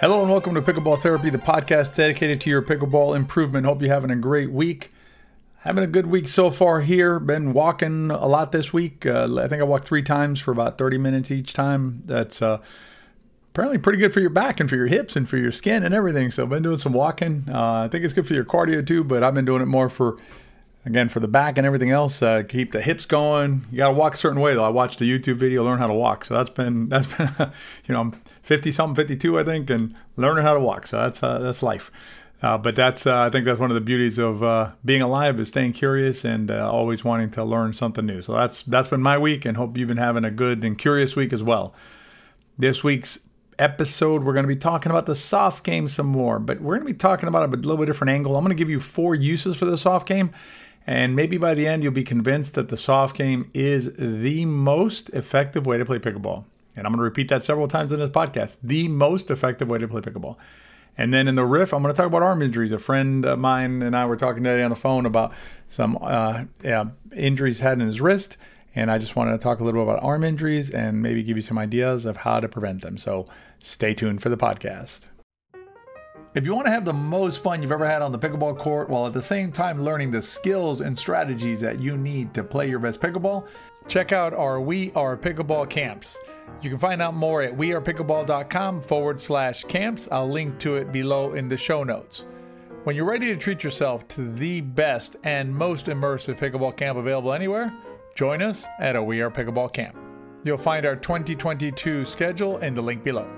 Hello and welcome to Pickleball Therapy, the podcast dedicated to your pickleball improvement. Hope you're having a great week. Having a good week so far here. Been walking a lot this week. Uh, I think I walked three times for about 30 minutes each time. That's uh, apparently pretty good for your back and for your hips and for your skin and everything. So I've been doing some walking. Uh, I think it's good for your cardio too, but I've been doing it more for again for the back and everything else uh, keep the hips going. You got to walk a certain way though. I watched a youtube video learn how to walk. So that's been that's been you know i'm 50 something 52 i think and learning how to walk. So that's uh, that's life. Uh, but that's uh, i think that's one of the beauties of uh, being alive is staying curious and uh, always wanting to learn something new. So that's that's been my week and hope you've been having a good and curious week as well. This week's episode we're going to be talking about the soft game some more but we're going to be talking about it a little bit different angle. I'm going to give you four uses for the soft game and maybe by the end, you'll be convinced that the soft game is the most effective way to play pickleball. And I'm going to repeat that several times in this podcast the most effective way to play pickleball. And then in the riff, I'm going to talk about arm injuries. A friend of mine and I were talking today on the phone about some uh, yeah, injuries had in his wrist. And I just wanted to talk a little bit about arm injuries and maybe give you some ideas of how to prevent them. So stay tuned for the podcast. If you want to have the most fun you've ever had on the pickleball court while at the same time learning the skills and strategies that you need to play your best pickleball, check out our We Are Pickleball camps. You can find out more at wearepickleball.com forward slash camps. I'll link to it below in the show notes. When you're ready to treat yourself to the best and most immersive pickleball camp available anywhere, join us at a We Are Pickleball camp. You'll find our 2022 schedule in the link below.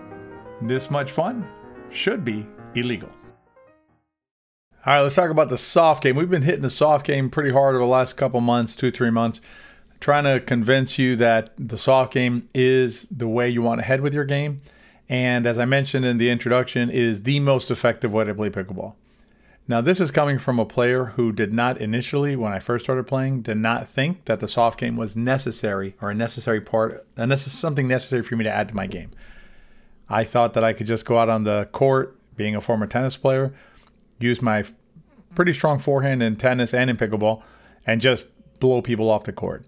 This much fun should be illegal. All right, let's talk about the soft game. We've been hitting the soft game pretty hard over the last couple months, two, three months, trying to convince you that the soft game is the way you want to head with your game. And as I mentioned in the introduction, is the most effective way to play pickleball. Now, this is coming from a player who did not initially, when I first started playing, did not think that the soft game was necessary or a necessary part, and this is something necessary for me to add to my game. I thought that I could just go out on the court, being a former tennis player, use my pretty strong forehand in tennis and in pickleball and just blow people off the court.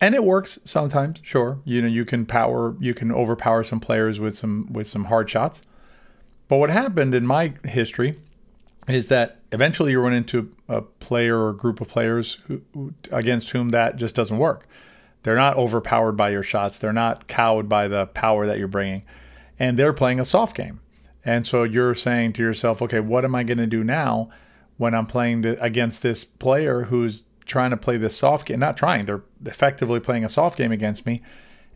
And it works sometimes, sure. You know, you can power, you can overpower some players with some with some hard shots. But what happened in my history is that eventually you run into a player or group of players who, who, against whom that just doesn't work. They're not overpowered by your shots. They're not cowed by the power that you're bringing, and they're playing a soft game. And so you're saying to yourself, okay, what am I going to do now when I'm playing the, against this player who's trying to play this soft game? Not trying, they're effectively playing a soft game against me,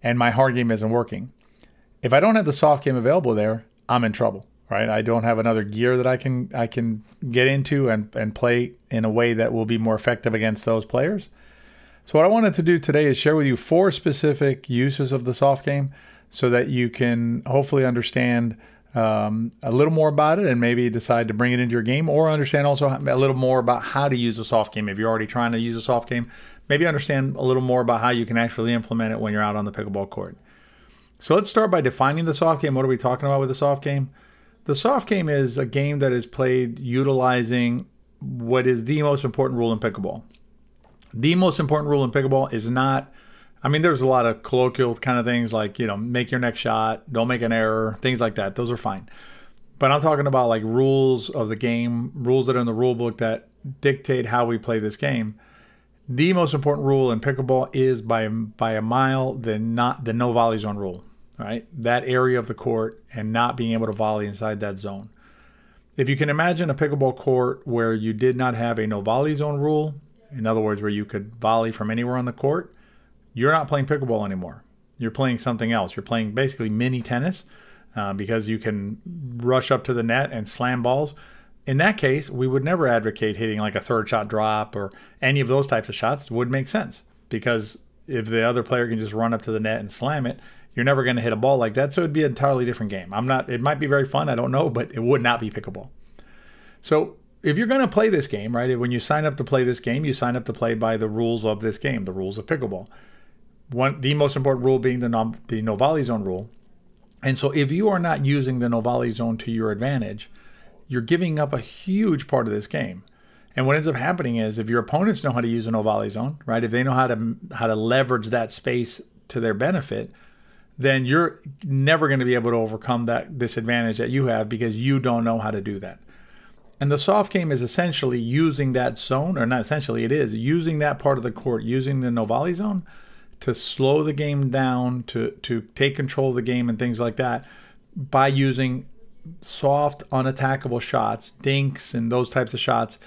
and my hard game isn't working. If I don't have the soft game available there, I'm in trouble, right? I don't have another gear that I can I can get into and, and play in a way that will be more effective against those players. So what I wanted to do today is share with you four specific uses of the soft game so that you can hopefully understand um, a little more about it and maybe decide to bring it into your game or understand also a little more about how to use a soft game. If you're already trying to use a soft game, maybe understand a little more about how you can actually implement it when you're out on the pickleball court. So let's start by defining the soft game. What are we talking about with the soft game? The soft game is a game that is played utilizing what is the most important rule in pickleball. The most important rule in pickleball is not I mean, there's a lot of colloquial kind of things like, you know, make your next shot, don't make an error, things like that. Those are fine. But I'm talking about like rules of the game, rules that are in the rule book that dictate how we play this game. The most important rule in pickleball is by by a mile the not the no volley zone rule, right? That area of the court and not being able to volley inside that zone. If you can imagine a pickleball court where you did not have a no volley zone rule, in other words, where you could volley from anywhere on the court, you're not playing pickleball anymore. You're playing something else. You're playing basically mini tennis uh, because you can rush up to the net and slam balls. In that case, we would never advocate hitting like a third shot drop or any of those types of shots. Would make sense because if the other player can just run up to the net and slam it, you're never going to hit a ball like that. So it'd be an entirely different game. I'm not. It might be very fun. I don't know, but it would not be pickleball. So if you're going to play this game, right? When you sign up to play this game, you sign up to play by the rules of this game, the rules of pickleball one the most important rule being the non, the no zone rule. And so if you are not using the no volley zone to your advantage, you're giving up a huge part of this game. And what ends up happening is if your opponents know how to use a no volley zone, right? If they know how to how to leverage that space to their benefit, then you're never going to be able to overcome that disadvantage that you have because you don't know how to do that. And the soft game is essentially using that zone, or not essentially, it is using that part of the court, using the no volley zone to slow the game down, to, to take control of the game and things like that by using soft, unattackable shots, dinks, and those types of shots.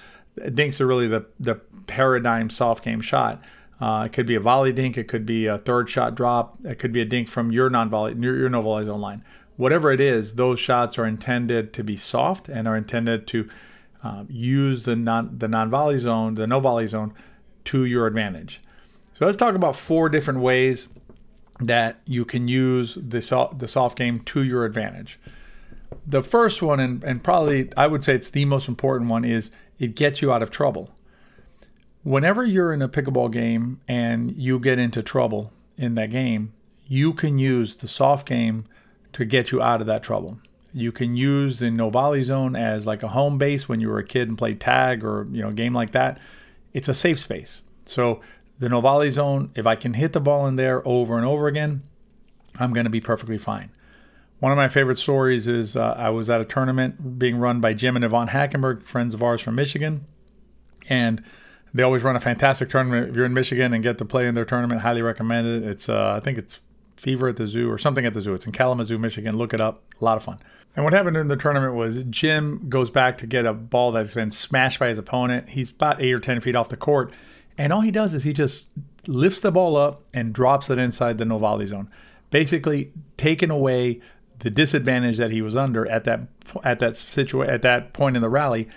Dinks are really the, the paradigm soft game shot. Uh, it could be a volley dink, it could be a third shot drop, it could be a dink from your non volley, your, your no volley zone line whatever it is, those shots are intended to be soft and are intended to uh, use the non the non volley zone, the no volley zone, to your advantage. So let's talk about four different ways that you can use the soft, the soft game to your advantage. The first one, and, and probably I would say it's the most important one, is it gets you out of trouble. Whenever you're in a pickleball game and you get into trouble in that game, you can use the soft game to get you out of that trouble. You can use the no volley zone as like a home base when you were a kid and played tag or you know a game like that. It's a safe space. So the no volley zone, if I can hit the ball in there over and over again, I'm going to be perfectly fine. One of my favorite stories is uh, I was at a tournament being run by Jim and Yvonne Hackenberg, friends of ours from Michigan, and they always run a fantastic tournament. If you're in Michigan and get to play in their tournament, highly recommend it. It's uh, I think it's Fever at the Zoo or something at the zoo. It's in Kalamazoo, Michigan. Look it up. A lot of fun. And what happened in the tournament was Jim goes back to get a ball that's been smashed by his opponent. He's about eight or 10 feet off the court. And all he does is he just lifts the ball up and drops it inside the no volley zone, basically taking away the disadvantage that he was under at that at that situa- at that point in the rally,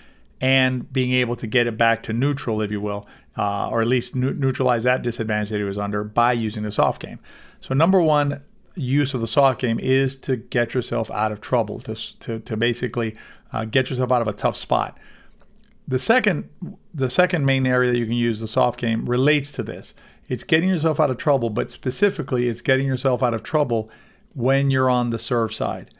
and being able to get it back to neutral, if you will, uh, or at least ne- neutralize that disadvantage that he was under by using the soft game. So number one use of the soft game is to get yourself out of trouble, to to, to basically uh, get yourself out of a tough spot. The second the second main area that you can use the soft game relates to this. It's getting yourself out of trouble, but specifically, it's getting yourself out of trouble when you're on the serve side.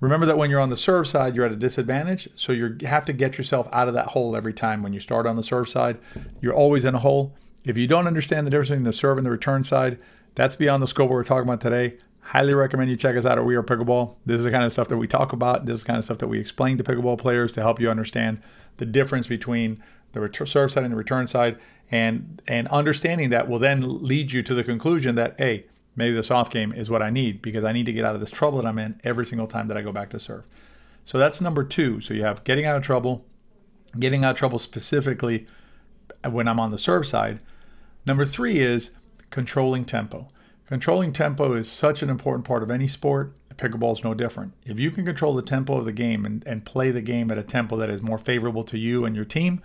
Remember that when you're on the serve side, you're at a disadvantage. So you have to get yourself out of that hole every time. When you start on the serve side, you're always in a hole. If you don't understand the difference between the serve and the return side, that's beyond the scope what we're talking about today. Highly recommend you check us out at We Are Pickleball. This is the kind of stuff that we talk about. This is the kind of stuff that we explain to pickleball players to help you understand the difference between the return, serve side and the return side. And, and understanding that will then lead you to the conclusion that, hey, maybe the soft game is what I need because I need to get out of this trouble that I'm in every single time that I go back to serve. So that's number two. So you have getting out of trouble, getting out of trouble specifically when I'm on the serve side. Number three is controlling tempo. Controlling tempo is such an important part of any sport. Pickleball is no different. If you can control the tempo of the game and, and play the game at a tempo that is more favorable to you and your team,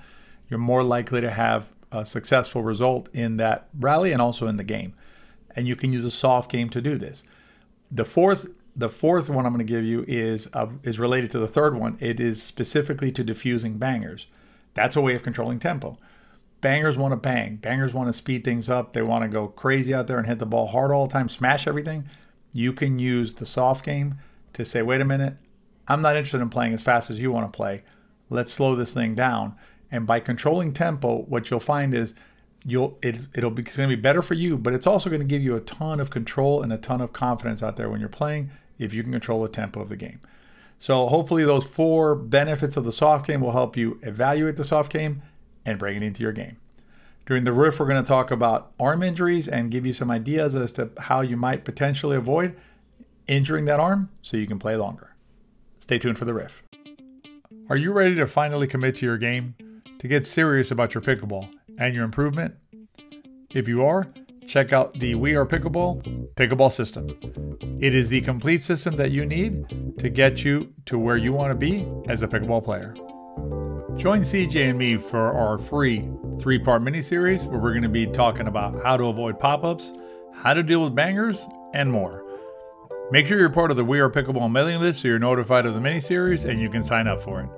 you're more likely to have a successful result in that rally and also in the game. And you can use a soft game to do this. The fourth the fourth one I'm going to give you is uh, is related to the third one. It is specifically to diffusing bangers. That's a way of controlling tempo. Bangers want to bang. Bangers want to speed things up. They want to go crazy out there and hit the ball hard all the time, smash everything. You can use the soft game to say, wait a minute, I'm not interested in playing as fast as you want to play. Let's slow this thing down. And by controlling tempo, what you'll find is you'll it, it'll be it's going to be better for you, but it's also going to give you a ton of control and a ton of confidence out there when you're playing if you can control the tempo of the game. So hopefully those four benefits of the soft game will help you evaluate the soft game and bring it into your game. During the riff, we're going to talk about arm injuries and give you some ideas as to how you might potentially avoid injuring that arm so you can play longer. Stay tuned for the riff. Are you ready to finally commit to your game, to get serious about your pickleball and your improvement? If you are, check out the We Are Pickleball Pickleball System. It is the complete system that you need to get you to where you want to be as a pickleball player. Join CJ and me for our free three part mini series where we're going to be talking about how to avoid pop ups, how to deal with bangers, and more. Make sure you're part of the We Are Pickleball mailing list so you're notified of the mini series and you can sign up for it.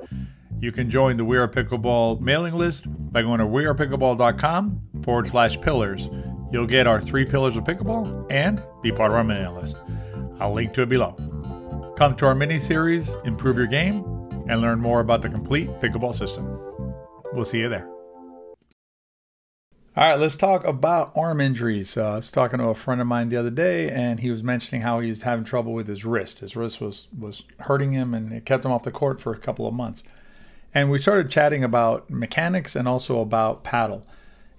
You can join the We Are Pickleball mailing list by going to wearepickleball.com forward slash pillars. You'll get our three pillars of pickleball and be part of our mailing list. I'll link to it below. Come to our mini series, improve your game, and learn more about the complete pickleball system. We'll see you there. All right, let's talk about arm injuries. Uh, I was talking to a friend of mine the other day, and he was mentioning how he was having trouble with his wrist. His wrist was was hurting him, and it kept him off the court for a couple of months. And we started chatting about mechanics and also about paddle.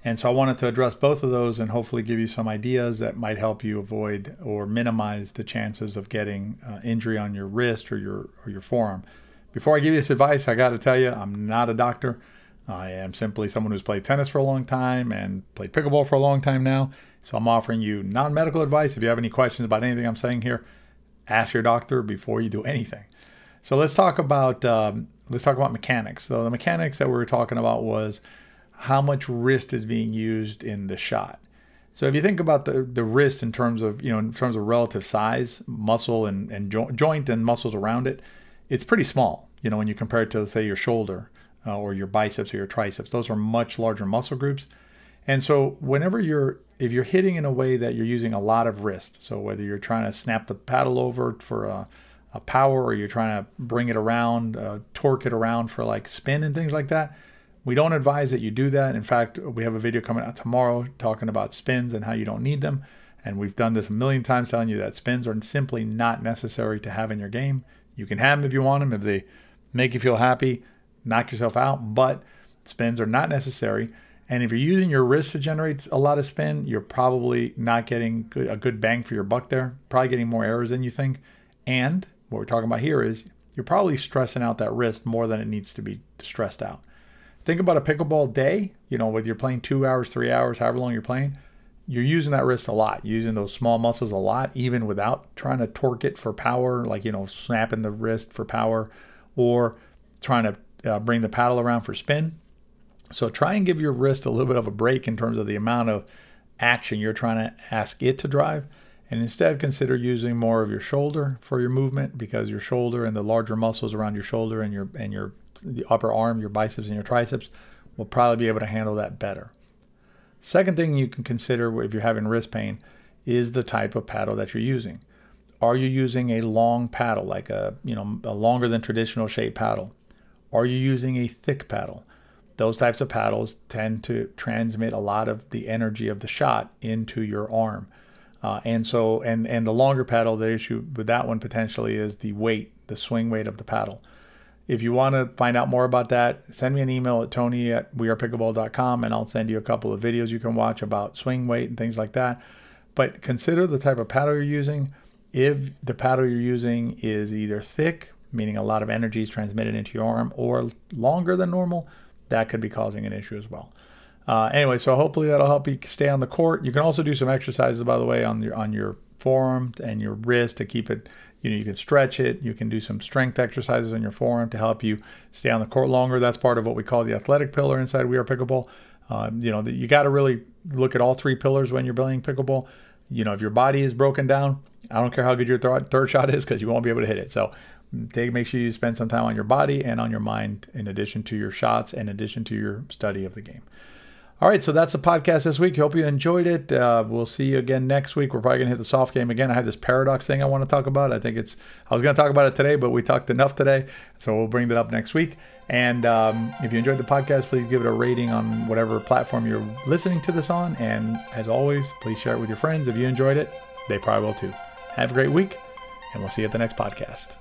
And so I wanted to address both of those and hopefully give you some ideas that might help you avoid or minimize the chances of getting uh, injury on your wrist or your or your forearm. Before I give you this advice, I got to tell you, I'm not a doctor. I am simply someone who's played tennis for a long time and played pickleball for a long time now. So I'm offering you non medical advice. If you have any questions about anything I'm saying here, ask your doctor before you do anything. So let's talk about um, let's talk about mechanics. So the mechanics that we were talking about was how much wrist is being used in the shot. So if you think about the, the wrist in terms of you know in terms of relative size, muscle and, and jo- joint and muscles around it, it's pretty small. You know when you compare it to say your shoulder uh, or your biceps or your triceps. Those are much larger muscle groups. And so whenever you're if you're hitting in a way that you're using a lot of wrist, so whether you're trying to snap the paddle over for a, a power or you're trying to bring it around, uh, torque it around for like spin and things like that, we don't advise that you do that. In fact, we have a video coming out tomorrow talking about spins and how you don't need them. And we've done this a million times telling you that spins are simply not necessary to have in your game. You can have them if you want them, if they make you feel happy knock yourself out, but spins are not necessary. And if you're using your wrist to generate a lot of spin, you're probably not getting good, a good bang for your buck there. Probably getting more errors than you think. And what we're talking about here is you're probably stressing out that wrist more than it needs to be stressed out. Think about a pickleball day, you know, whether you're playing two hours, three hours, however long you're playing, you're using that wrist a lot, using those small muscles a lot, even without trying to torque it for power, like, you know, snapping the wrist for power or trying to uh, bring the paddle around for spin. So try and give your wrist a little bit of a break in terms of the amount of action you're trying to ask it to drive. And instead, consider using more of your shoulder for your movement because your shoulder and the larger muscles around your shoulder and your and your the upper arm, your biceps and your triceps will probably be able to handle that better. Second thing you can consider if you're having wrist pain is the type of paddle that you're using. Are you using a long paddle, like a you know a longer than traditional shape paddle? Are you using a thick paddle? Those types of paddles tend to transmit a lot of the energy of the shot into your arm. Uh, and so, and, and the longer paddle, the issue with that one potentially is the weight, the swing weight of the paddle. If you want to find out more about that, send me an email at tony at wearepickleball.com and I'll send you a couple of videos you can watch about swing weight and things like that. But consider the type of paddle you're using. If the paddle you're using is either thick meaning a lot of energy is transmitted into your arm, or longer than normal, that could be causing an issue as well. Uh, anyway, so hopefully that'll help you stay on the court. You can also do some exercises, by the way, on your on your forearm and your wrist to keep it. You know, you can stretch it. You can do some strength exercises on your forearm to help you stay on the court longer. That's part of what we call the athletic pillar inside We Are Pickleball. Um, you know, the, you got to really look at all three pillars when you're playing pickleball. You know, if your body is broken down, I don't care how good your th- third shot is because you won't be able to hit it. So take make sure you spend some time on your body and on your mind in addition to your shots in addition to your study of the game. All right so that's the podcast this week. Hope you enjoyed it. Uh, we'll see you again next week. We're probably going to hit the soft game again. I have this paradox thing i want to talk about. I think it's i was going to talk about it today but we talked enough today so we'll bring that up next week. And um, if you enjoyed the podcast please give it a rating on whatever platform you're listening to this on. And as always please share it with your friends. If you enjoyed it they probably will too. Have a great week and we'll see you at the next podcast